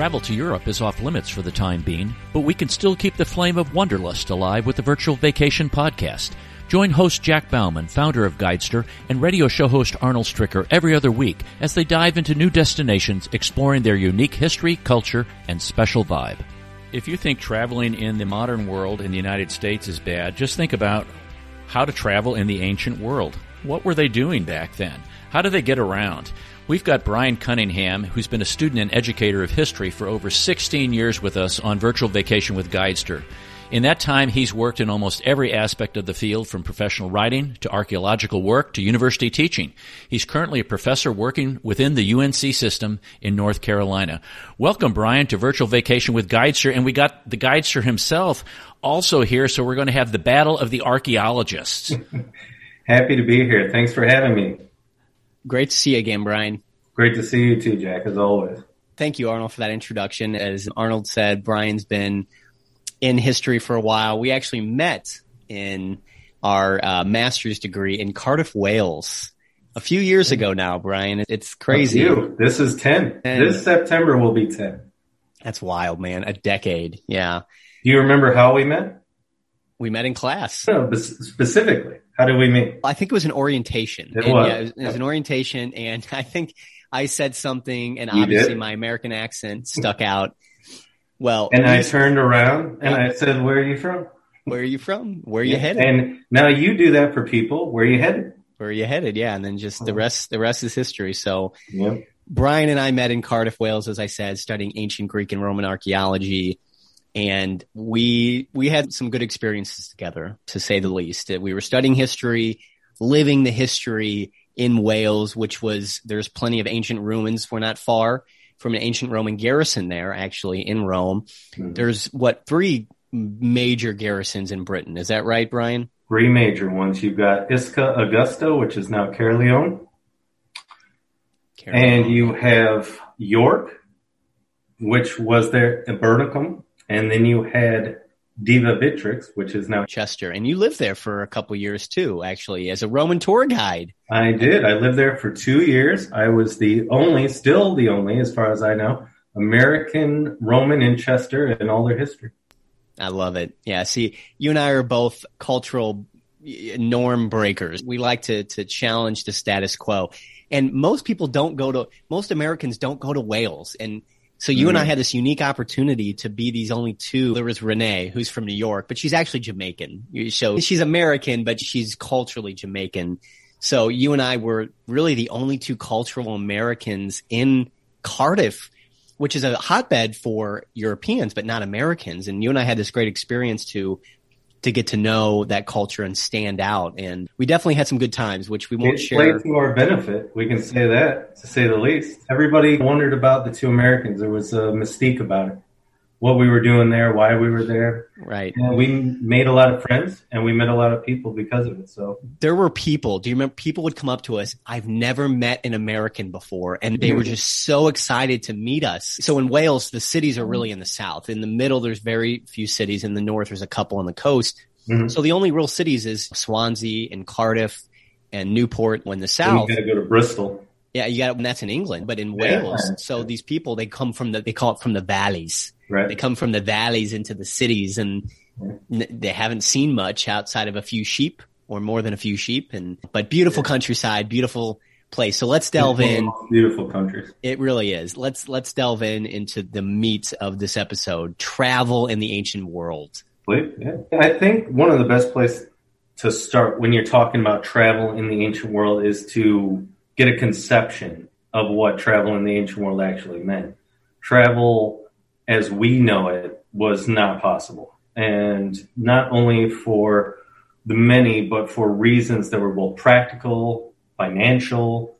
Travel to Europe is off limits for the time being, but we can still keep the flame of wanderlust alive with the Virtual Vacation Podcast. Join host Jack Bauman, founder of Guidester, and radio show host Arnold Stricker every other week as they dive into new destinations exploring their unique history, culture, and special vibe. If you think traveling in the modern world in the United States is bad, just think about how to travel in the ancient world. What were they doing back then? How did they get around? We've got Brian Cunningham, who's been a student and educator of history for over 16 years with us on Virtual Vacation with Guidester. In that time, he's worked in almost every aspect of the field from professional writing to archaeological work to university teaching. He's currently a professor working within the UNC system in North Carolina. Welcome, Brian, to Virtual Vacation with Guidester. And we got the Guidester himself also here, so we're going to have the battle of the archaeologists. Happy to be here. Thanks for having me. Great to see you again, Brian. Great to see you too, Jack, as always. Thank you, Arnold, for that introduction. As Arnold said, Brian's been in history for a while. We actually met in our uh, master's degree in Cardiff, Wales. A few years ago now, Brian. It's crazy. This is 10. And this September will be 10. That's wild, man. A decade. Yeah. Do you remember how we met? We met in class. No, specifically. How did we meet? I think it was an orientation. It was. Yeah, it was, it was an orientation. And I think I said something and you obviously did? my American accent stuck out. Well, and I turned around and I said, "Where are you from? Where are you from? Where are you headed?" And now you do that for people. Where are you headed? Where are you headed? Yeah, and then just the oh. rest. The rest is history. So, yep. Brian and I met in Cardiff, Wales, as I said, studying ancient Greek and Roman archaeology, and we we had some good experiences together, to say the least. We were studying history, living the history in Wales, which was there's plenty of ancient ruins. We're not far from an ancient Roman garrison there, actually in Rome. Mm-hmm. There's what three major garrisons in Britain. Is that right, Brian? Three major ones. You've got Isca Augusta, which is now Caerleon. And you have York, which was there, Eboracum. And then you had Deva Victrix, which is now Chester. And you lived there for a couple years too, actually, as a Roman tour guide. I did. I lived there for two years. I was the only, still the only, as far as I know, American Roman in Chester in all their history. I love it. Yeah. See, you and I are both cultural norm breakers. We like to, to challenge the status quo. And most people don't go to, most Americans don't go to Wales. And so you mm. and I mm. had this unique opportunity to be these only two. There was Renee, who's from New York, but she's actually Jamaican. So she's American, but she's culturally Jamaican. So you and I were really the only two cultural Americans in Cardiff, which is a hotbed for Europeans, but not Americans. And you and I had this great experience to to get to know that culture and stand out. And we definitely had some good times, which we won't it share. Played to our benefit. We can say that, to say the least. Everybody wondered about the two Americans. There was a mystique about it what we were doing there, why we were there. Right. And we made a lot of friends and we met a lot of people because of it. So there were people. Do you remember people would come up to us? I've never met an American before. And they were just so excited to meet us. So in Wales, the cities are really in the south. In the middle, there's very few cities. In the north, there's a couple on the coast. Mm-hmm. So the only real cities is Swansea and Cardiff and Newport. When the south, you got to go to Bristol. Yeah, you got that's in England, but in Wales, yeah. so these people they come from the they call it from the valleys. Right. They come from the valleys into the cities and yeah. they haven't seen much outside of a few sheep or more than a few sheep and but beautiful yeah. countryside, beautiful place. So let's delve beautiful, in. Beautiful country. It really is. Let's let's delve in into the meat of this episode: travel in the ancient world. Yeah. I think one of the best places to start when you're talking about travel in the ancient world is to get a conception of what travel in the ancient world actually meant. Travel as we know it was not possible. And not only for the many, but for reasons that were both practical, financial,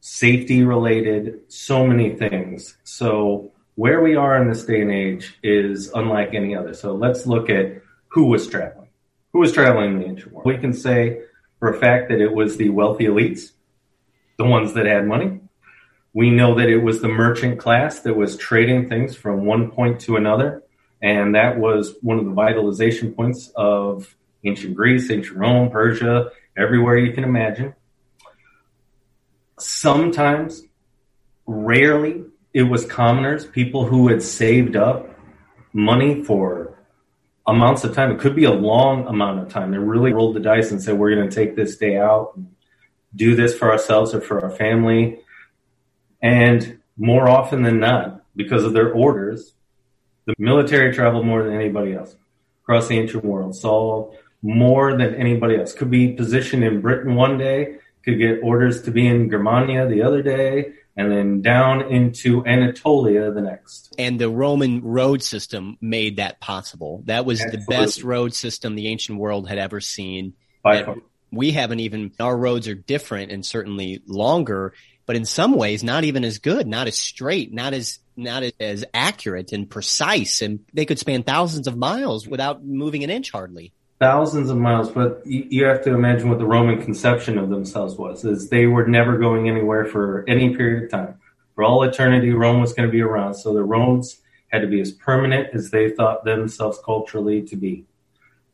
safety related, so many things. So where we are in this day and age is unlike any other. So let's look at who was traveling. Who was traveling in the ancient world? We can say for a fact that it was the wealthy elites the ones that had money. We know that it was the merchant class that was trading things from one point to another. And that was one of the vitalization points of ancient Greece, ancient Rome, Persia, everywhere you can imagine. Sometimes rarely it was commoners, people who had saved up money for amounts of time. It could be a long amount of time. They really rolled the dice and said, we're going to take this day out and do this for ourselves or for our family. And more often than not, because of their orders, the military traveled more than anybody else across the ancient world, saw more than anybody else. Could be positioned in Britain one day, could get orders to be in Germania the other day, and then down into Anatolia the next. And the Roman road system made that possible. That was Absolutely. the best road system the ancient world had ever seen. By far. We haven't even, our roads are different and certainly longer, but in some ways not even as good, not as straight, not as not as accurate and precise, and they could span thousands of miles without moving an inch hardly. Thousands of miles, but you have to imagine what the Roman conception of themselves was: is they were never going anywhere for any period of time. For all eternity, Rome was going to be around, so the roads had to be as permanent as they thought themselves culturally to be.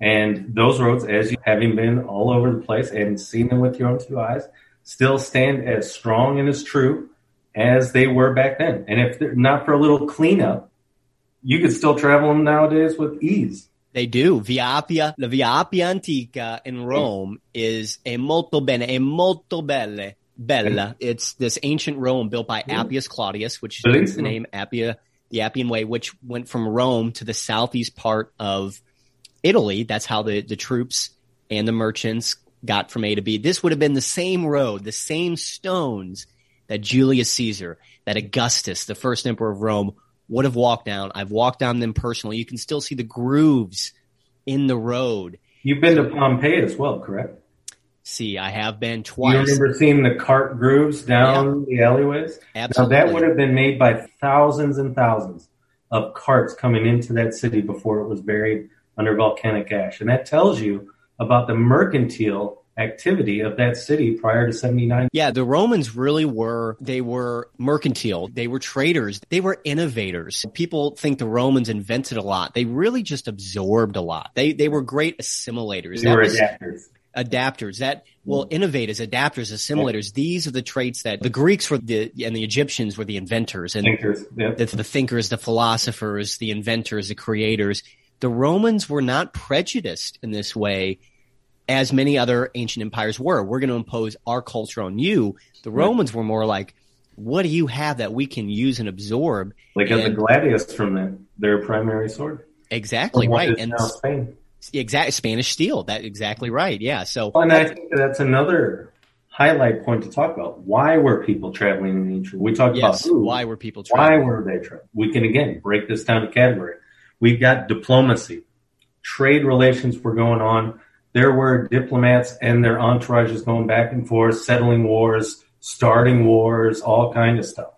And those roads, as you having been all over the place and seen them with your own two eyes, still stand as strong and as true as they were back then. And if they're not for a little cleanup, you could still travel them nowadays with ease. They do. Via Appia, la Via Appia Antica in Rome is a molto bene, a molto belle, bella. It's this ancient Rome built by Appius Claudius, which is the name Appia, the Appian Way, which went from Rome to the southeast part of Italy. That's how the, the troops and the merchants got from A to B. This would have been the same road, the same stones that Julius Caesar, that Augustus, the first emperor of Rome, would have walked down. I've walked down them personally. You can still see the grooves in the road. You've been to Pompeii as well, correct? See, I have been twice. You remember seeing the cart grooves down yeah. the alleyways? Absolutely. Now that would have been made by thousands and thousands of carts coming into that city before it was buried under volcanic ash. And that tells you about the mercantile activity of that city prior to 79. Yeah, the Romans really were, they were mercantile. They were traders. They were innovators. People think the Romans invented a lot. They really just absorbed a lot. They, they were great assimilators. They that were adapters. Adapters that well, innovators, adapters, assimilators. These are the traits that the Greeks were the and the Egyptians were the inventors and thinkers, the, the thinkers, the philosophers, the inventors, the creators. The Romans were not prejudiced in this way as many other ancient empires were. We're going to impose our culture on you. The Romans were more like, what do you have that we can use and absorb? Like and, the gladius from the, their primary sword. Exactly right. And Spain. Exact Spanish steel. That exactly right. Yeah. So well, and I think that's another highlight point to talk about. Why were people traveling in the ancient? We talked yes, about why were people traveling? Why were they traveling? We can again break this down to category. We've got diplomacy, trade relations were going on there were diplomats and their entourages going back and forth, settling wars, starting wars, all kind of stuff.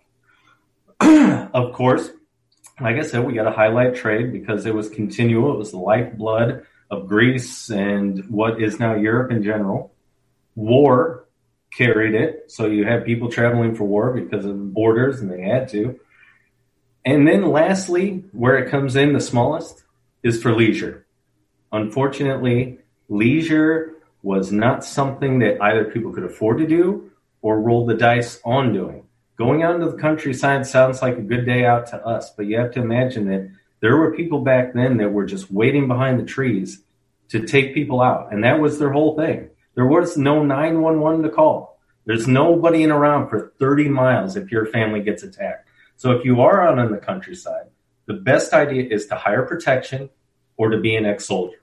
of course, like I said, we got to highlight trade because it was continual. It was the lifeblood of Greece and what is now Europe in general. War carried it. So you had people traveling for war because of borders and they had to. And then lastly, where it comes in the smallest is for leisure. Unfortunately, leisure was not something that either people could afford to do or roll the dice on doing. Going out into the countryside sounds like a good day out to us, but you have to imagine that there were people back then that were just waiting behind the trees to take people out. And that was their whole thing. There was no 911 to call. There's nobody in around for 30 miles if your family gets attacked. So if you are out in the countryside, the best idea is to hire protection or to be an ex-soldier.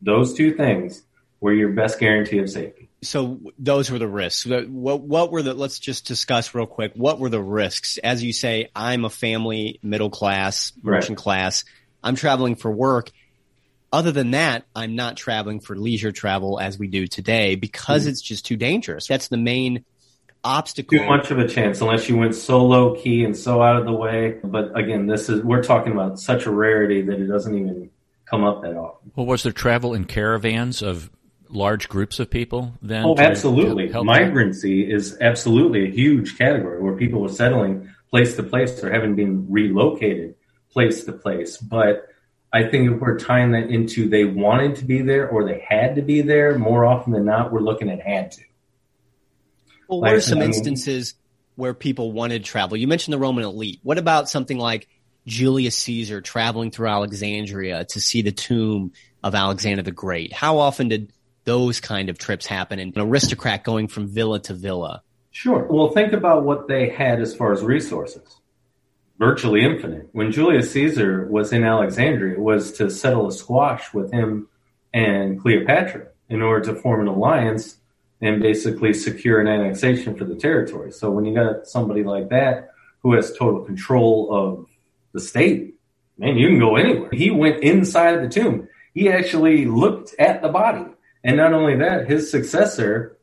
Those two things were your best guarantee of safety. So those were the risks. What, what were the, let's just discuss real quick. What were the risks? As you say, I'm a family, middle class, merchant right. class. I'm traveling for work. Other than that, I'm not traveling for leisure travel as we do today because mm-hmm. it's just too dangerous. That's the main obstacle. Too much of a chance unless you went so low key and so out of the way. But again, this is, we're talking about such a rarity that it doesn't even come up that often. Well, was there travel in caravans of large groups of people then? Oh, absolutely. Migrancy them? is absolutely a huge category where people were settling place to place or having been relocated place to place. But I think if we're tying that into they wanted to be there or they had to be there, more often than not, we're looking at had to. Well, what like, are some I mean, instances? where people wanted to travel? You mentioned the Roman elite. What about something like Julius Caesar traveling through Alexandria to see the tomb of Alexander the Great? How often did those kind of trips happen and an aristocrat going from villa to villa? Sure. Well, think about what they had as far as resources. Virtually infinite. When Julius Caesar was in Alexandria, it was to settle a squash with him and Cleopatra in order to form an alliance and basically secure an annexation for the territory. So when you got somebody like that who has total control of the state, man, you can go anywhere. He went inside the tomb. He actually looked at the body. And not only that, his successor,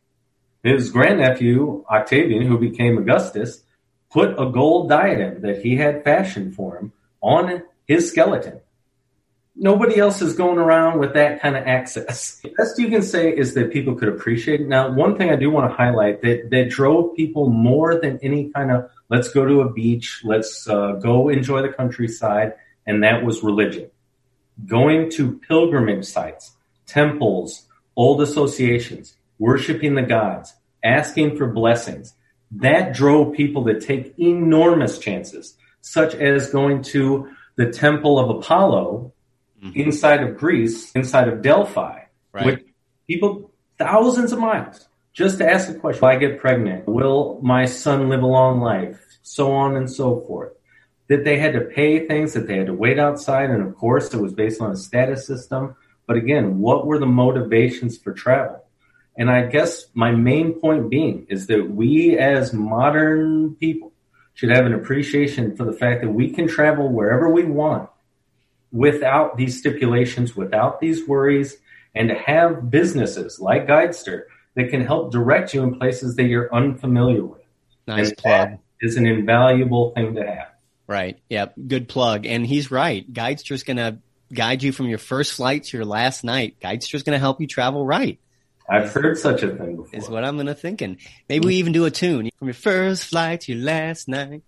his grandnephew, Octavian, who became Augustus, put a gold diadem that he had fashioned for him on his skeleton. Nobody else is going around with that kind of access. The best you can say is that people could appreciate it. Now, one thing I do want to highlight that, that drove people more than any kind of let's go to a beach, let's uh, go enjoy the countryside, and that was religion. Going to pilgrimage sites, temples, old associations, worshiping the gods, asking for blessings. That drove people to take enormous chances, such as going to the temple of Apollo mm-hmm. inside of Greece, inside of Delphi, right. with people thousands of miles just to ask the question. Will I get pregnant? Will my son live a long life? So on and so forth. That they had to pay things, that they had to wait outside. And of course, it was based on a status system. But again, what were the motivations for travel? And I guess my main point being is that we as modern people should have an appreciation for the fact that we can travel wherever we want without these stipulations, without these worries, and to have businesses like Guidester that can help direct you in places that you're unfamiliar with. Nice and plug. is an invaluable thing to have. Right. Yep. Good plug. And he's right. Guidester's going to guide you from your first flight to your last night. Guidester's going to help you travel right. I've heard such a thing before. Is what I'm going to thinking. Maybe we even do a tune from your first flight to your last night.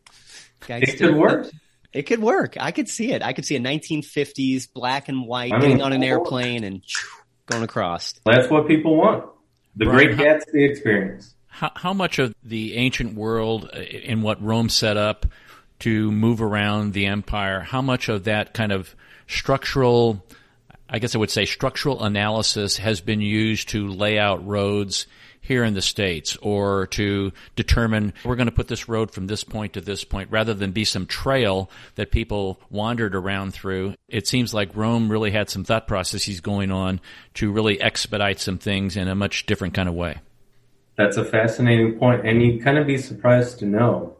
Guidester. It could work. It could work. I could see it. I could see a 1950s black and white I mean, on an airplane and going across. That's what people want. The Great Gatsby experience. How, how much of the ancient world in uh, what Rome set up to move around the empire, how much of that kind of structural, I guess I would say structural analysis has been used to lay out roads here in the States or to determine we're going to put this road from this point to this point rather than be some trail that people wandered around through. It seems like Rome really had some thought processes going on to really expedite some things in a much different kind of way. That's a fascinating point, and you'd kind of be surprised to know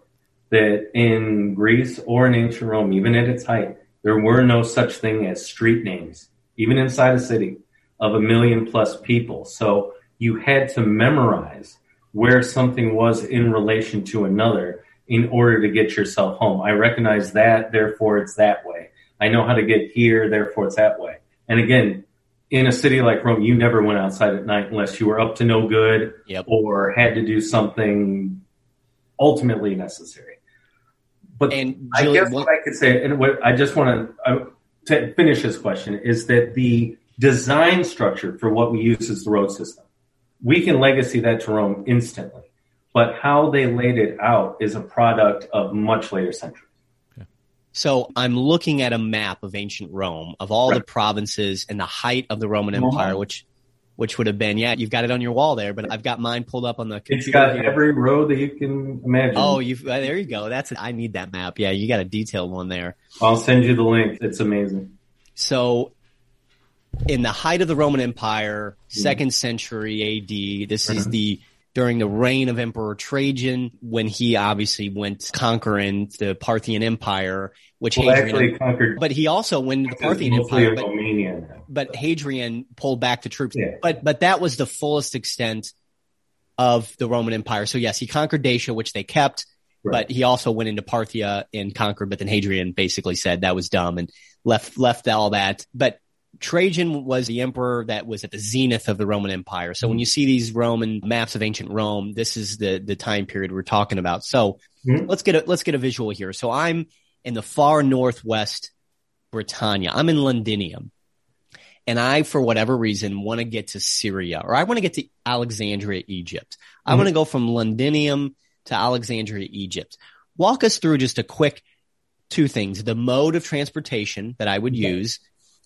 that in Greece or in ancient Rome, even at its height, there were no such thing as street names, even inside a city of a million plus people. So you had to memorize where something was in relation to another in order to get yourself home. I recognize that, therefore it's that way. I know how to get here, therefore it's that way. And again, in a city like Rome, you never went outside at night unless you were up to no good yep. or had to do something ultimately necessary. But and I guess what, what I could say, and what I just want to, to finish this question, is that the design structure for what we use as the road system we can legacy that to Rome instantly. But how they laid it out is a product of much later centuries. So I'm looking at a map of ancient Rome of all right. the provinces and the height of the Roman Empire, uh-huh. which which would have been yeah, you've got it on your wall there, but I've got mine pulled up on the computer. It's got here. every road that you can imagine. Oh, you uh, there you go. That's I need that map. Yeah, you got a detailed one there. I'll send you the link. It's amazing. So in the height of the Roman Empire, second century AD. This is uh-huh. the during the reign of Emperor Trajan, when he obviously went conquering the Parthian Empire, which well, Hadrian, actually conquered. But he also went the Parthian Empire. But, but, Hadrian pulled back the troops. Yeah. But but that was the fullest extent of the Roman Empire. So yes, he conquered Dacia, which they kept. Right. But he also went into Parthia and conquered, but then Hadrian basically said that was dumb and left left all that. But Trajan was the emperor that was at the zenith of the Roman Empire. So when you see these Roman maps of ancient Rome, this is the the time period we're talking about. So mm-hmm. let's get a let's get a visual here. So I'm in the far northwest Britannia. I'm in Londinium. And I, for whatever reason, want to get to Syria or I want to get to Alexandria, Egypt. Mm-hmm. I want to go from Londinium to Alexandria, Egypt. Walk us through just a quick two things the mode of transportation that I would okay. use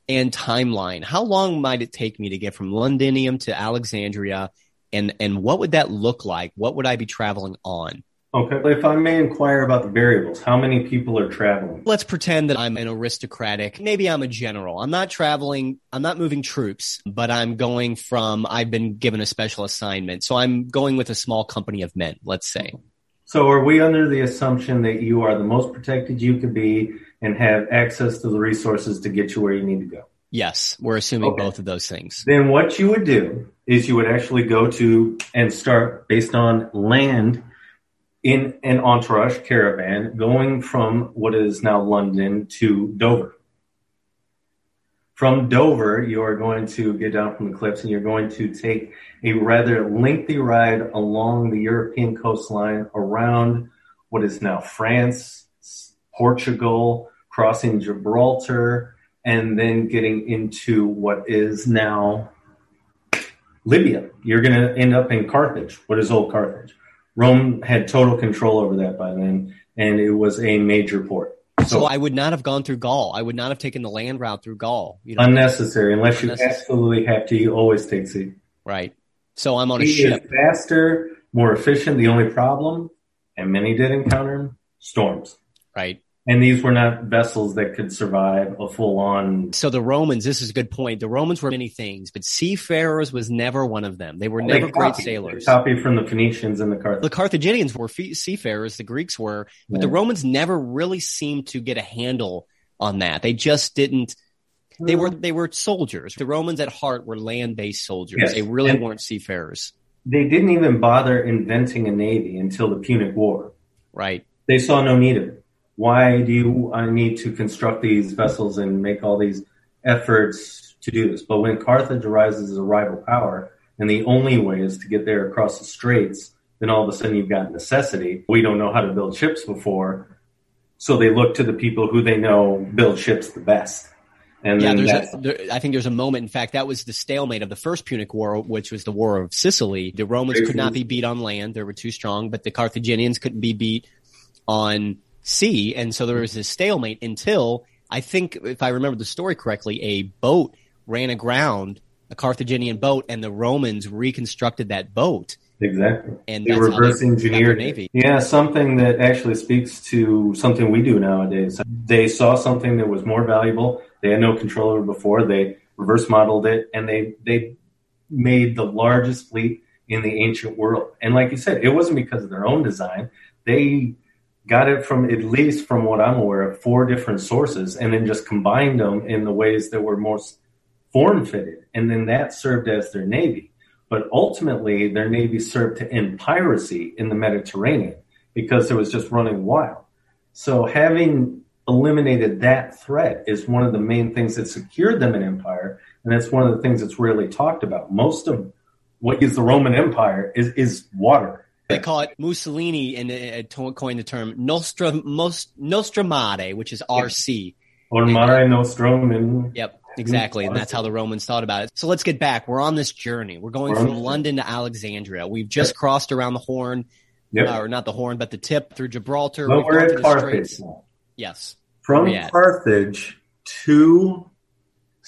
and timeline. How long might it take me to get from Londinium to Alexandria? And, and what would that look like? What would I be traveling on? Okay, if I may inquire about the variables, how many people are traveling? Let's pretend that I'm an aristocratic. Maybe I'm a general. I'm not traveling, I'm not moving troops, but I'm going from, I've been given a special assignment. So I'm going with a small company of men, let's say. So are we under the assumption that you are the most protected you could be and have access to the resources to get you where you need to go? Yes, we're assuming okay. both of those things. Then what you would do is you would actually go to and start based on land in an entourage caravan going from what is now London to Dover. From Dover, you are going to get down from the cliffs and you're going to take a rather lengthy ride along the European coastline around what is now France, Portugal, crossing Gibraltar, and then getting into what is now Libya. You're going to end up in Carthage, what is old Carthage. Rome had total control over that by then, and it was a major port. So, so, I would not have gone through Gaul. I would not have taken the land route through Gaul. You know, unnecessary, unless unnecessary. you absolutely have to. You always take sea. Right. So I'm on a ship. faster, more efficient. The only problem, and many did encounter storms. Right. And these were not vessels that could survive a full on. So the Romans, this is a good point. The Romans were many things, but seafarers was never one of them. They were well, never they great sailors. Copied from the Phoenicians and the Carthaginians. The Carthaginians were seafarers, the Greeks were, but yeah. the Romans never really seemed to get a handle on that. They just didn't. They were they were soldiers. The Romans at heart were land based soldiers. Yes. They really and weren't seafarers. They didn't even bother inventing a navy until the Punic War. Right. They saw no need of it why do you I need to construct these vessels and make all these efforts to do this? But when Carthage arises as a rival power, and the only way is to get there across the straits, then all of a sudden you've got necessity. We don't know how to build ships before, so they look to the people who they know build ships the best. And yeah, there's a, there, I think there's a moment. In fact, that was the stalemate of the first Punic War, which was the War of Sicily. The Romans could not be beat on land; they were too strong. But the Carthaginians couldn't be beat on sea. And so there was this stalemate until I think, if I remember the story correctly, a boat ran aground, a Carthaginian boat, and the Romans reconstructed that boat. Exactly. And they reverse engineered Navy. Yeah, something that actually speaks to something we do nowadays. They saw something that was more valuable. They had no control over before. They reverse modeled it and they they made the largest fleet in the ancient world. And like you said, it wasn't because of their own design. They got it from at least from what I'm aware of four different sources and then just combined them in the ways that were most form fitted. And then that served as their navy. But ultimately, their navy served to end piracy in the Mediterranean because it was just running wild. So having eliminated that threat is one of the main things that secured them an empire. And that's one of the things that's rarely talked about. Most of what is the Roman Empire is, is water they call it Mussolini and uh, coined the term Nostra most Nostramare, which is RC. Or Mare Nostrum. And, yep, exactly, and that's how the Romans thought about it. So let's get back. We're on this journey. We're going from London to Alexandria. We've just crossed around the Horn, yep. uh, or not the Horn, but the tip through Gibraltar. At Carthage. Yes. From Carthage to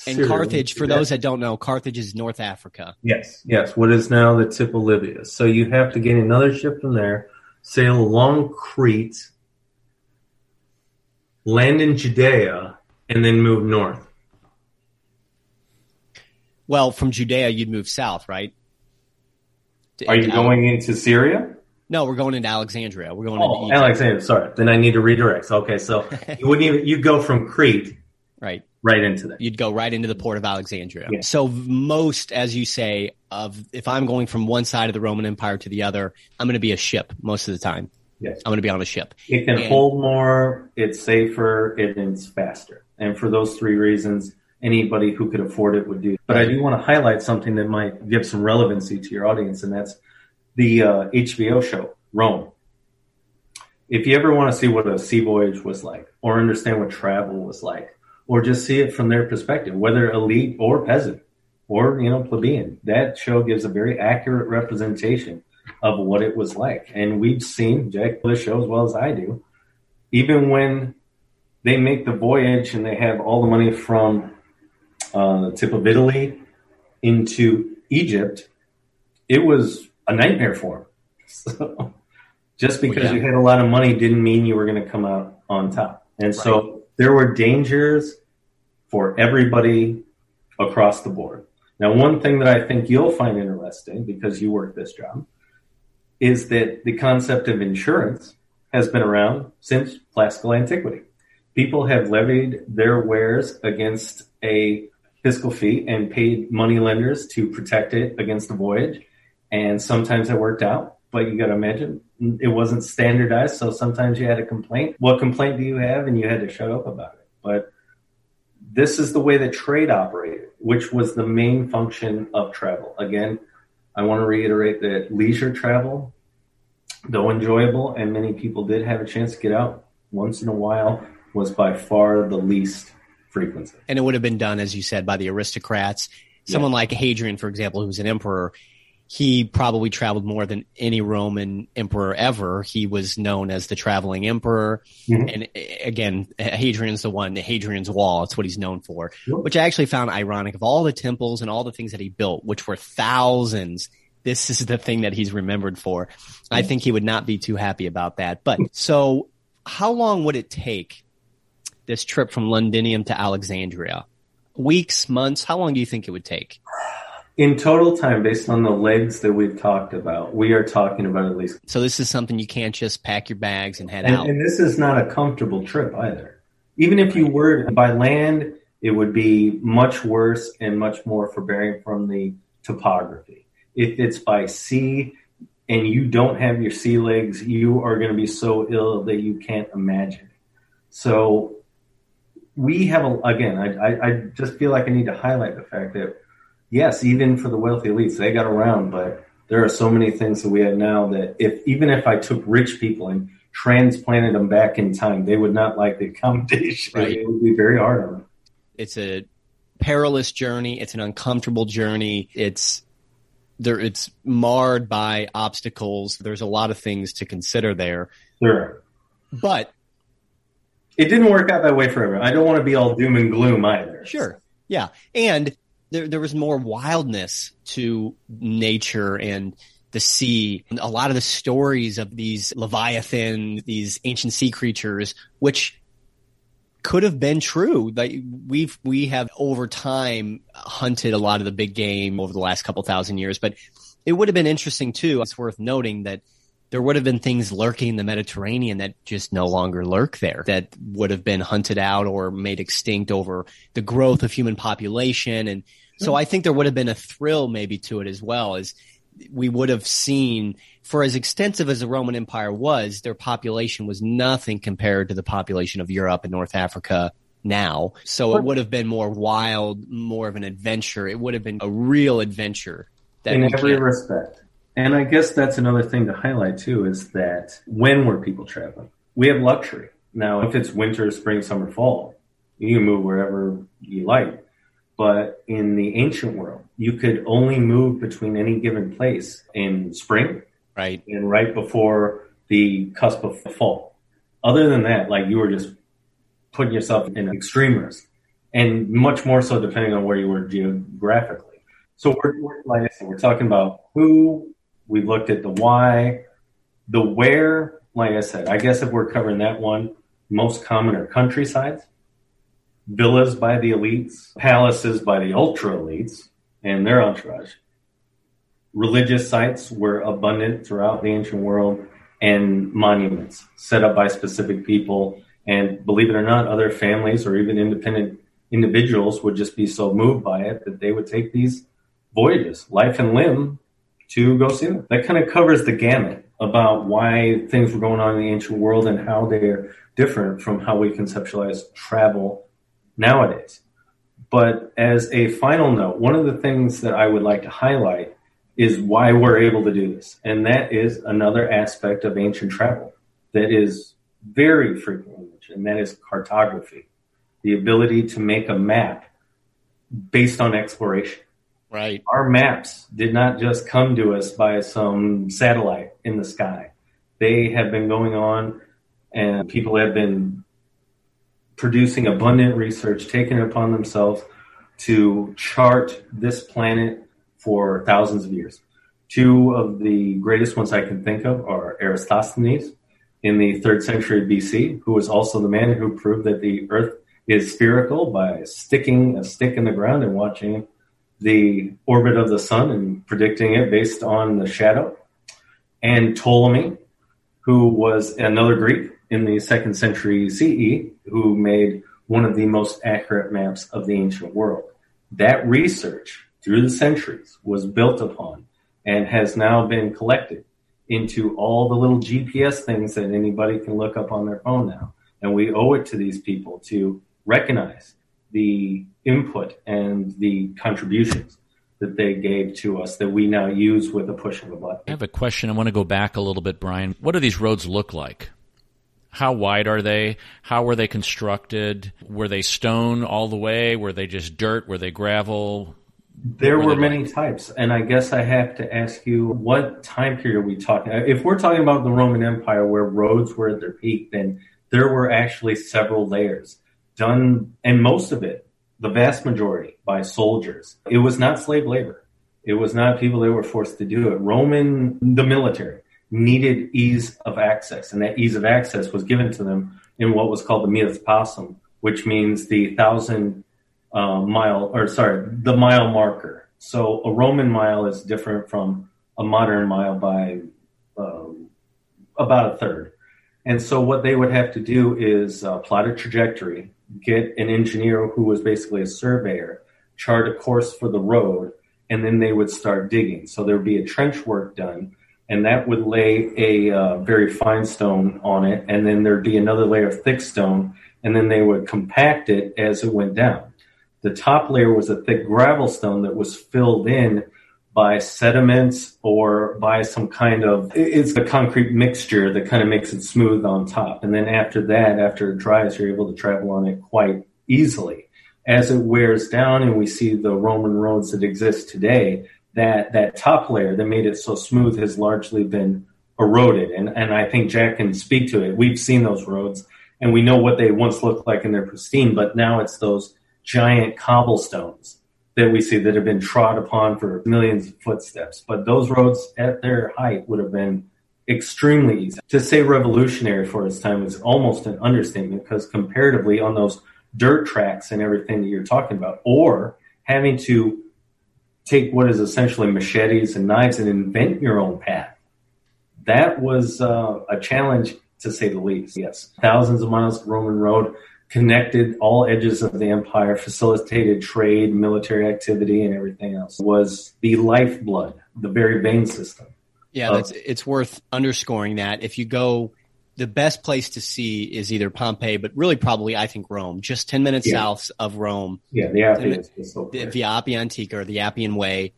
and Carthage, for those that don't know, Carthage is North Africa. Yes, yes, what is now the tip of Libya. So you have to get another ship from there, sail along Crete, land in Judea, and then move north. Well, from Judea, you'd move south, right? To, Are you going into Syria? No, we're going into Alexandria. We're going oh, into Alexandria. Sorry, then I need to redirect. Okay, so you wouldn't even you go from Crete, right? Right into that. You'd go right into the port of Alexandria. Yeah. So most, as you say, of if I'm going from one side of the Roman Empire to the other, I'm going to be a ship most of the time. Yes. I'm going to be on a ship. It can and, hold more, it's safer, it's faster. And for those three reasons, anybody who could afford it would do. But I do want to highlight something that might give some relevancy to your audience, and that's the uh, HBO show, Rome. If you ever want to see what a sea voyage was like or understand what travel was like, or just see it from their perspective, whether elite or peasant or, you know, plebeian. That show gives a very accurate representation of what it was like. And we've seen Jack the show as well as I do. Even when they make the voyage and they have all the money from uh, the tip of Italy into Egypt, it was a nightmare for them. So just because yeah. you had a lot of money didn't mean you were going to come out on top. And right. so there were dangers for everybody across the board. Now, one thing that I think you'll find interesting because you work this job is that the concept of insurance has been around since classical antiquity. People have levied their wares against a fiscal fee and paid money lenders to protect it against the voyage. And sometimes it worked out, but you got to imagine it wasn't standardized. So sometimes you had a complaint. What complaint do you have? And you had to shut up about it. But this is the way that trade operated, which was the main function of travel. Again, I want to reiterate that leisure travel, though enjoyable, and many people did have a chance to get out once in a while, was by far the least frequency. And it would have been done, as you said, by the aristocrats. Someone yeah. like Hadrian, for example, who was an emperor, he probably traveled more than any Roman emperor ever. He was known as the traveling emperor. Mm-hmm. And again, Hadrian's the one, Hadrian's Wall. It's what he's known for, which I actually found ironic. Of all the temples and all the things that he built, which were thousands, this is the thing that he's remembered for. Mm-hmm. I think he would not be too happy about that. But so how long would it take this trip from Londinium to Alexandria? Weeks, months? How long do you think it would take? In total time, based on the legs that we've talked about, we are talking about at least. So this is something you can't just pack your bags and head and, out. And this is not a comfortable trip either. Even if you were by land, it would be much worse and much more forbearing from the topography. If it's by sea and you don't have your sea legs, you are going to be so ill that you can't imagine. So we have a, again, I, I, I just feel like I need to highlight the fact that yes, even for the wealthy elites, they got around, but there are so many things that we have now that if even if I took rich people and transplanted them back in time, they would not like the accommodation. Right. It would be very hard on them. It's a perilous journey. It's an uncomfortable journey. It's there. It's marred by obstacles. There's a lot of things to consider there. Sure. But it didn't work out that way for everyone. I don't want to be all doom and gloom either. Sure. Yeah. And there there was more wildness to nature and the sea. And A lot of the stories of these leviathan, these ancient sea creatures, which could have been true. Like we've we have over time hunted a lot of the big game over the last couple thousand years, but it would have been interesting too. It's worth noting that there would have been things lurking in the Mediterranean that just no longer lurk there, that would have been hunted out or made extinct over the growth of human population. And so I think there would have been a thrill maybe to it as well as we would have seen for as extensive as the Roman Empire was, their population was nothing compared to the population of Europe and North Africa now. So it would have been more wild, more of an adventure. It would have been a real adventure. in every respect. And I guess that's another thing to highlight too is that when were people traveling? We have luxury. Now, if it's winter, spring, summer, fall, you can move wherever you like. But in the ancient world, you could only move between any given place in spring, right, and right before the cusp of the fall. Other than that, like you were just putting yourself in extreme risk, and much more so depending on where you were geographically. So we're, we're like I said, we're talking about who, we looked at the why, the where. Like I said, I guess if we're covering that one, most common are countrysides, villas by the elites, palaces by the ultra elites and their entourage. Religious sites were abundant throughout the ancient world, and monuments set up by specific people. And believe it or not, other families or even independent individuals would just be so moved by it that they would take these voyages, life and limb, to go see them. That kind of covers the gamut about why things were going on in the ancient world and how they're different from how we conceptualize travel nowadays. But as a final note, one of the things that I would like to highlight is why we're able to do this. And that is another aspect of ancient travel that is very frequently mentioned, and that is cartography. The ability to make a map based on exploration. Right. Our maps did not just come to us by some satellite in the sky. They have been going on and people have been producing abundant research, taking it upon themselves to chart this planet for thousands of years. Two of the greatest ones I can think of are Eratosthenes in the third century BC, who was also the man who proved that the Earth is spherical by sticking a stick in the ground and watching the orbit of the sun and predicting it based on the shadow. And Ptolemy, who was another Greek in the second century CE, who made one of the most accurate maps of the ancient world. That research through the centuries was built upon and has now been collected into all the little GPS things that anybody can look up on their phone now. And we owe it to these people to recognize the input and the contributions that they gave to us that we now use with a push of a button. I have a question. I want to go back a little bit, Brian. What do these roads look like? How wide are they? How were they constructed? Were they stone all the way? Were they just dirt? Were they gravel? There were many types, and I guess I have to ask you what time period are we talking? If we're talking about the Roman Empire, where roads were at their peak, then there were actually several layers done, and most of it, the vast majority, by soldiers. It was not slave labor. It was not people that were forced to do it. Roman, the military, needed ease of access, and that ease of access was given to them in what was called the mille passuum, which means the thousand uh, mile, or sorry, the mile marker. So a Roman mile is different from a modern mile by um, about a third. And so what they would have to do is uh, plot a trajectory, get an engineer who was basically a surveyor, chart a course for the road, and then they would start digging. So there would be a trench work done, and that would lay a uh, very fine stone on it, and then there'd be another layer of thick stone, and then they would compact it as it went down. The top layer was a thick gravel stone that was filled in by sediments or by some kind of it's a concrete mixture that kind of makes it smooth on top. And then after that, after it dries, you're able to travel on it quite easily. As it wears down and we see the Roman roads that exist today, that that top layer that made it so smooth has largely been eroded. And and I think Jack can speak to it. We've seen those roads and we know what they once looked like and they're pristine, but now it's those giant cobblestones that we see that have been trod upon for millions of footsteps. But those roads at their height would have been extremely easy. To say revolutionary for its time is almost an understatement because comparatively on those dirt tracks and everything that you're talking about, or having to take what is essentially machetes and knives and invent your own path. That was uh, a challenge to say the least. Yes, thousands of miles of Roman road connected all edges of the empire, facilitated trade, military activity, and everything else. Was the lifeblood, the very vein system. Yeah, that's, it's worth underscoring that. If you go, the best place to see is either Pompeii, but really probably I think Rome, just ten minutes Yeah. south of Rome. Yeah, the Appian is just so the, the Appia Antica or the Appian Way.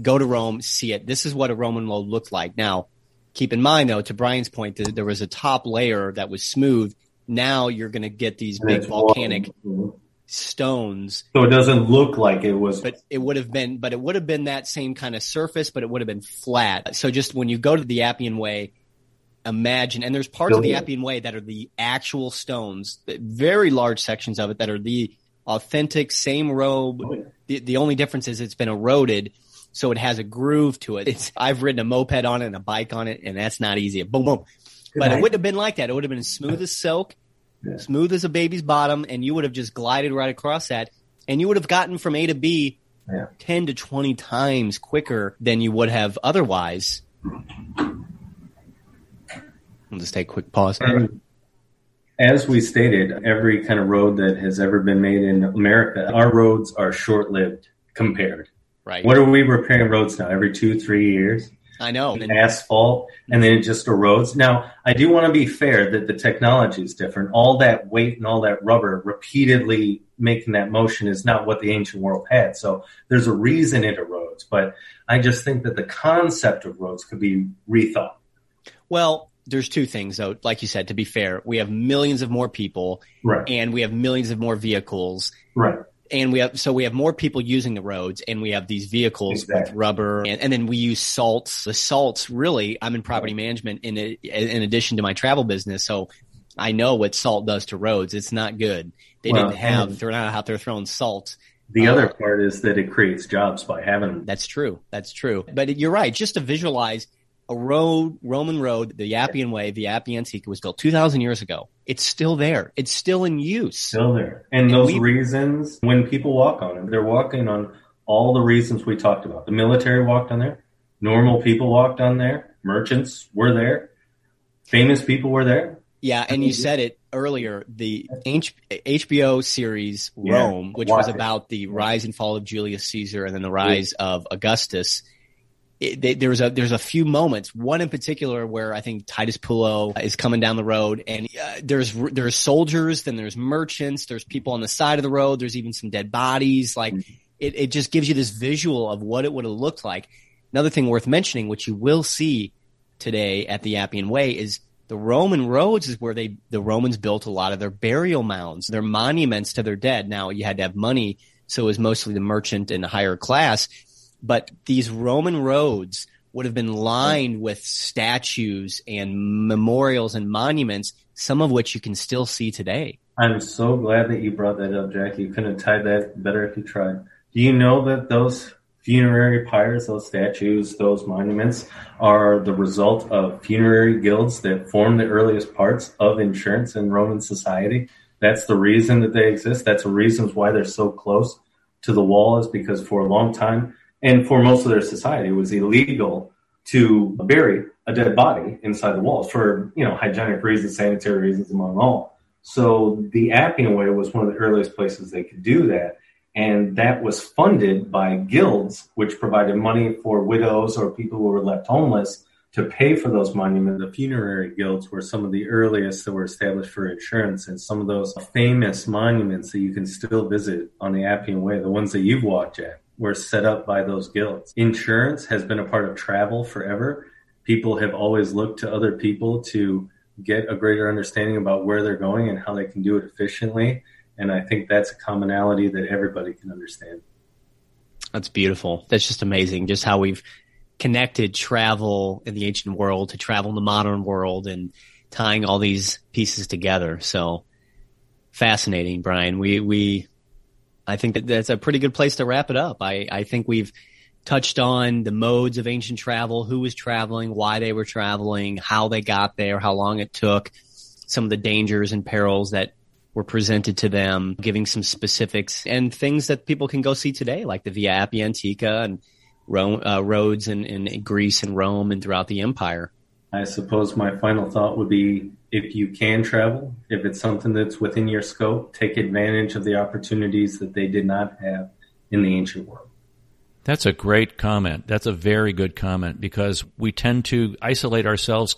Go to Rome, see it. This is what a Roman road looked like. Now, keep in mind though, to Brian's point, that there was a top layer that was smooth. Now you're going to get these And big volcanic warm. stones, So it doesn't look like it was. but it would have been, but it would have been that same kind of surface, but it would have been flat. So just when you go to the Appian Way, imagine, and there's parts of the Appian Way that are the actual stones, very large sections of it that are the authentic same robe Oh, yeah. the, the only difference is it's been eroded, so it has a groove to it. It's, I've ridden a moped on it and a bike on it, and that's not easy. Boom, boom. Good But it wouldn't have been like that. It would have been smooth as silk, Yeah. smooth as a baby's bottom, and you would have just glided right across that, and you would have gotten from A to B Yeah. 10 to 20 times quicker than you would have otherwise. I'll just take a quick pause. And as we stated, every kind of road that has ever been made in America, our roads are short lived compared. Right. What are we repairing roads now? Every two, three years? I know. Asphalt and then it just erodes. Now, I do want to be fair that the technology is different. All that weight and all that rubber repeatedly making that motion is not what the ancient world had. So there's a reason it erodes. But I just think that the concept of roads could be rethought. well, there's two things though. Like you said, to be fair, we have millions of more people Right. and we have millions of more vehicles. Right. And we have so we have more people using the roads and we have these vehicles Exactly. with rubber and, and then we use salts. The salts really i'm in property management in a, in addition to my travel business so i know what salt does to roads. It's not good. They Well, didn't have they're not out there throwing salt. The Uh, other part is that it creates jobs by having them. that's true. That's true. But you're right. Just to visualize a road roman road the appian way the Appia Antica was built 2000 years ago it's still there it's still in use still there. And, And those we- reasons, when people walk on it, they're walking on all the reasons we talked about. The military walked on there. Normal people walked on there. Merchants were there. Famous people were there. Yeah, and you said it earlier. The H- HBO series Yeah, Rome, which was about the rise and fall of Julius Caesar and then the rise of Augustus. It, they, there was a there's a few moments. One in particular where I think Titus Pullo is coming down the road, and uh, there's there's soldiers, then there's merchants, there's people on the side of the road, there's even some dead bodies. Like it, it just gives you this visual of what it would have looked like. Another thing worth mentioning, which you will see today at the Appian Way, is the Roman roads is where they the Romans built a lot of their burial mounds, their monuments to their dead. Now you had to have money, so it was mostly the merchant and the higher class. But these Roman roads would have been lined with statues and memorials and monuments, some of which you can still see today. I'm so glad that you brought that up, Jack. You couldn't have tied that better if you tried. Do you know that those funerary pyres, those statues, those monuments are the result of funerary guilds that formed the earliest parts of insurance in Roman society? That's the reason that they exist. That's the reasons why they're so close to the wall is because for a long time and for most of their society it was illegal to bury a dead body inside the walls for, you know, hygienic reasons, sanitary reasons among all. So the Appian Way was one of the earliest places they could do that. And that was funded by guilds, which provided money for widows or people who were left homeless to pay for those monuments. The funerary guilds were some of the earliest that were established for insurance. And some of those famous monuments that you can still visit on the Appian Way, the ones that you've walked at, were set up by those guilds. Insurance has been a part of travel forever. People have always looked to other people to get a greater understanding about where they're going and how they can do it efficiently. And I think that's a commonality that everybody can understand. That's beautiful. That's just amazing. Just how we've connected travel in the ancient world to travel in the modern world and tying all these pieces together. So fascinating, Brian. We, we, I think that that's a pretty good place to wrap it up. I, I think we've touched on the modes of ancient travel, who was traveling, why they were traveling, how they got there, how long it took, some of the dangers and perils that were presented to them, giving some specifics and things that people can go see today, like the Via Appia Antica and Rome, uh, roads in, in Greece and Rome and throughout the empire. I suppose my final thought would be if you can travel, if it's something that's within your scope, take advantage of the opportunities that they did not have in the ancient world. That's a great comment. That's a very good comment because we tend to isolate ourselves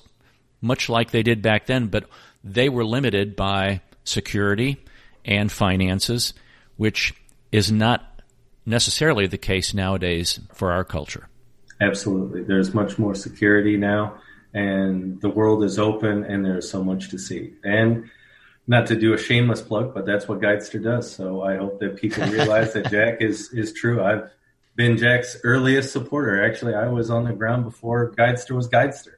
much like they did back then, but they were limited by security and finances, which is not necessarily the case nowadays for our culture. Absolutely. There's much more security now, and the world is open, and there's so much to see. And not to do a shameless plug, but that's what Guidester does. So I hope that people realize that Jack is is true. I've been Jack's earliest supporter. Actually, I was on the ground before Guidester was Guidester.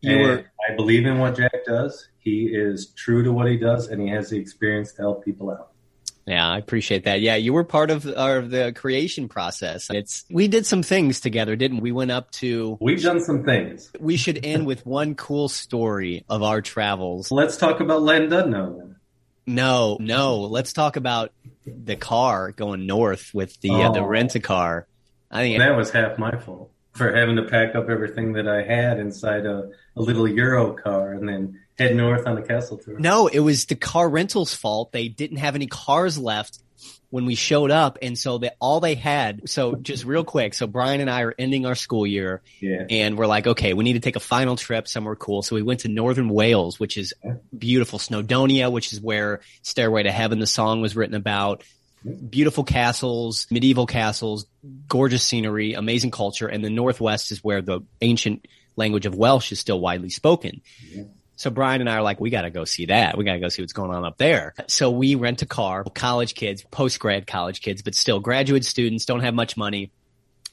You and were- I believe in what Jack does. He is true to what he does, and he has the experience to help people out. Yeah, I appreciate that. Yeah, you were part of our, the creation process. It's we did some things together, didn't we? We went up to. We've done some things. We should end with one cool story of our travels. Let's talk about Dudno then. No, no. Let's talk about the car going north with the uh, the Oh. rent a car. I think That was half my fault for having to pack up everything that I had inside a, a little Euro car and then head north on the castle tour. No, it was the car rental's fault. They didn't have any cars left when we showed up. And so that all they had, so just real quick. So Brian and I are ending our school year Yeah. and we're like, okay, we need to take a final trip somewhere cool. So we went to Northern Wales, which is beautiful. Snowdonia, which is where Stairway to Heaven, the song was written about. Beautiful castles, medieval castles, gorgeous scenery, amazing culture. And the Northwest is where the ancient language of Welsh is still widely spoken. So Brian and I are like, we got to go see that. We got to go see what's going on up there. So we rent a car, college kids, post grad college kids, but still graduate students don't have much money.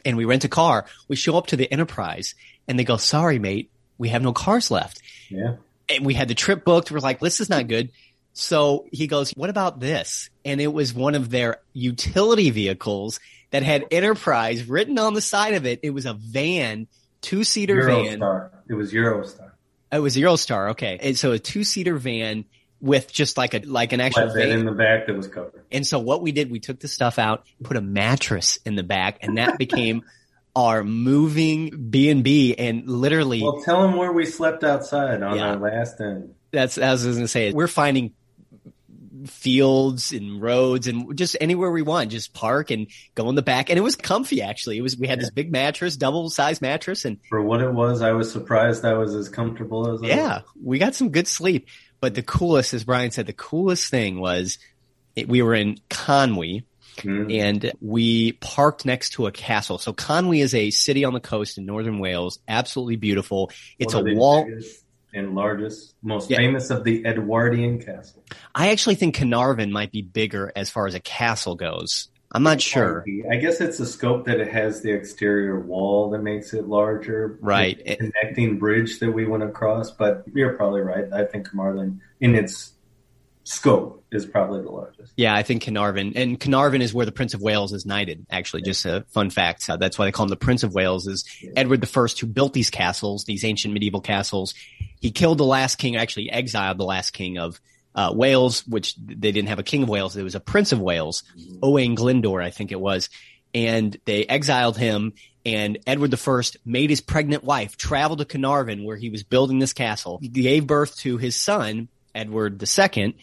And we rent a car. We show up to the Enterprise and they go, sorry, mate, we have no cars left. Yeah. And we had the trip booked. We're like, this is not good. So he goes, what about this? And it was one of their utility vehicles that had Enterprise written on the side of it. It was a van, two seater van. It was Eurostar. It was Eurostar. Okay. And so a two seater van with just like a, like an actual van. in the back that was covered. And so what we did, we took the stuff out, put a mattress in the back, and that became our moving B and B. And literally, Well, tell them where we slept outside on Yeah. our last end. that's as I was going to say. We're finding fields and roads and just anywhere we want, just park and go in the back. And it was comfy actually. It was we had this big mattress, double size mattress, and For what it was, I was surprised I was as comfortable as I yeah, we got some good sleep. But the coolest, as Brian said, the coolest thing was it, we were in Conwy. Mhm. and we parked next to a castle. So Conwy is a city on the coast in northern Wales, absolutely beautiful. It's One a wall. biggest and largest, most Yeah. famous of the Edwardian castles. I actually think Carnarvon might be bigger as far as a castle goes. I'm not sure. I guess it's the scope that it has the exterior wall that makes it larger. Right. Connecting bridge that we went across, but you're probably right. I think Carmarthen, in its scope, is probably the largest. Yeah, I think Carnarvon. And Carnarvon is where the Prince of Wales is knighted, actually. Just a fun fact. That's why they call him the Prince of Wales is Edward the First who built these castles, these ancient medieval castles. He killed the last king, actually exiled the last king of uh, Wales, which they didn't have a king of Wales. There was a Prince of Wales, Owain Glyndŵr, I think it was. And they exiled him and Edward I made his pregnant wife travel to Carnarvon where he was building this castle. He gave birth to his son, Edward II,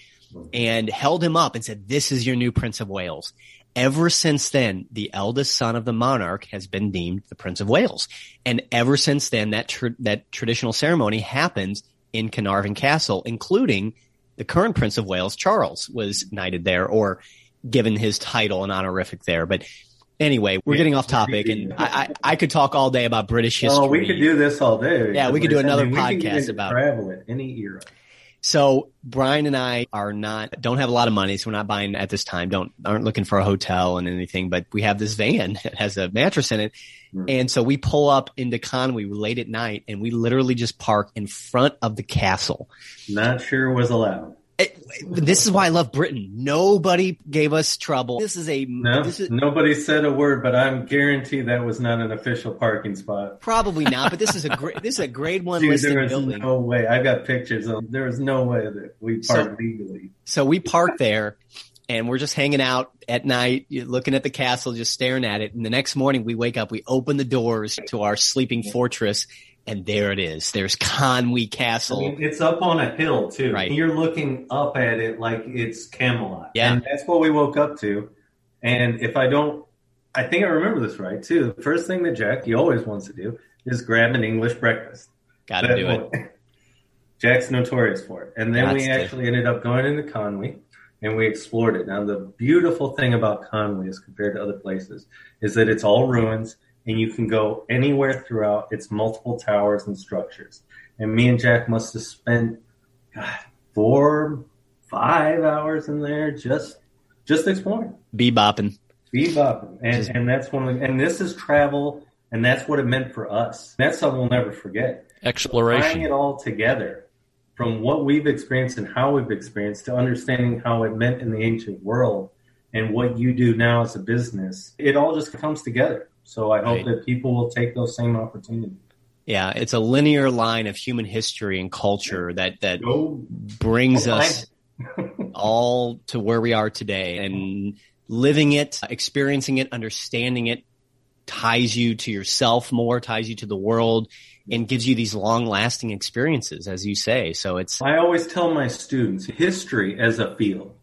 and held him up and said, this is your new Prince of Wales. Ever since then, the eldest son of the monarch has been deemed the Prince of Wales. And ever since then, that, tr- that traditional ceremony happens in Carnarvon Castle, including the current Prince of Wales, Charles, was knighted there or given his title and honorific there. But anyway, we're getting off topic and I, I, I could talk all day about British history. Oh, we could do this all day. Yeah, we could do another I mean, podcast about- travel at any era. So Brian and I are not, don't have a lot of money. So we're not buying at this time. Don't, aren't looking for a hotel and anything, but we have this van that has a mattress in it. Hmm. And so we pull up into Conwy late at night and we literally just park in front of the castle. Not sure was allowed. It- this is why I love Britain. Nobody gave us trouble. This is a, No, this is nobody said a word, but I'm guaranteed that was not an official parking spot. probably not, but this is a great, this is a grade one Dude, listed there was building. no way. I've got pictures of. There was no way that we So- legally. So we park there and we're just hanging out at night, looking at the castle, just staring at it. And the next morning we wake up, we open the doors to our sleeping fortress and there it is. There's Conwy I Castle. mean, it's up on a hill too. Right. You're looking up at it like it's Camelot. Yeah. And that's what we woke up to. And if I don't, I think I remember this right too. The first thing that Jack, he always wants to do, is grab an English breakfast. Gotta That do it. Jack's notorious for it. And then we to. actually ended up going into Conwy and we explored it. Now, the beautiful thing about Conwy as compared to other places is that it's all ruins and you can go anywhere throughout its multiple towers and structures. And me and Jack must have spent God, four, five hours in there just just exploring. Bebopping. Bebopping. And, Just- and that's one of the, and this is travel and that's what it meant for us. That's something we'll never forget Exploration, tying it all together from what we've experienced and how we've experienced to understanding how it meant in the ancient world and what you do now as a business, it all just comes together. So I hope that people will take those same opportunities. Yeah. It's a linear line of human history and culture that, that Go brings go us all to where we are today and living it, experiencing it, understanding it ties you to yourself more, ties you to the world and gives you these long lasting experiences, as you say. So it's, I always tell my students history as a field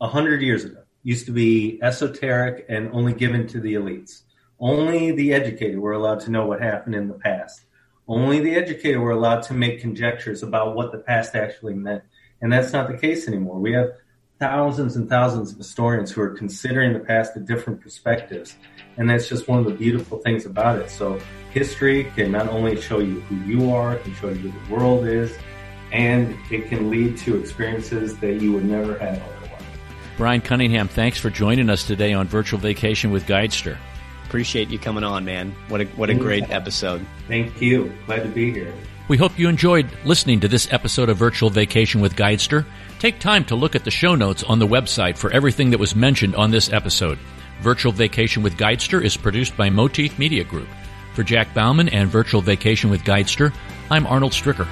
a hundred years ago used to be esoteric and only given to the elites. Only the educated were allowed to know what happened in the past. Only the educated were allowed to make conjectures about what the past actually meant. And that's not the case anymore. We have thousands and thousands of historians who are considering the past at different perspectives. And that's just one of the beautiful things about it. So history can not only show you who you are, it can show you who the world is, and it can lead to experiences that you would never have otherwise. Brian Cunningham, thanks for joining us today on Virtual Vacation with Guidester. Appreciate you coming on, man. What a what a great episode. Thank you. Glad to be here. We hope you enjoyed listening to this episode of Virtual Vacation with Guidester. Take time to look at the show notes on the website for everything that was mentioned on this episode. Virtual Vacation with Guidester is produced by Motif Media Group. For Jack Bauman and Virtual Vacation with Guidester, I'm Arnold Stricker.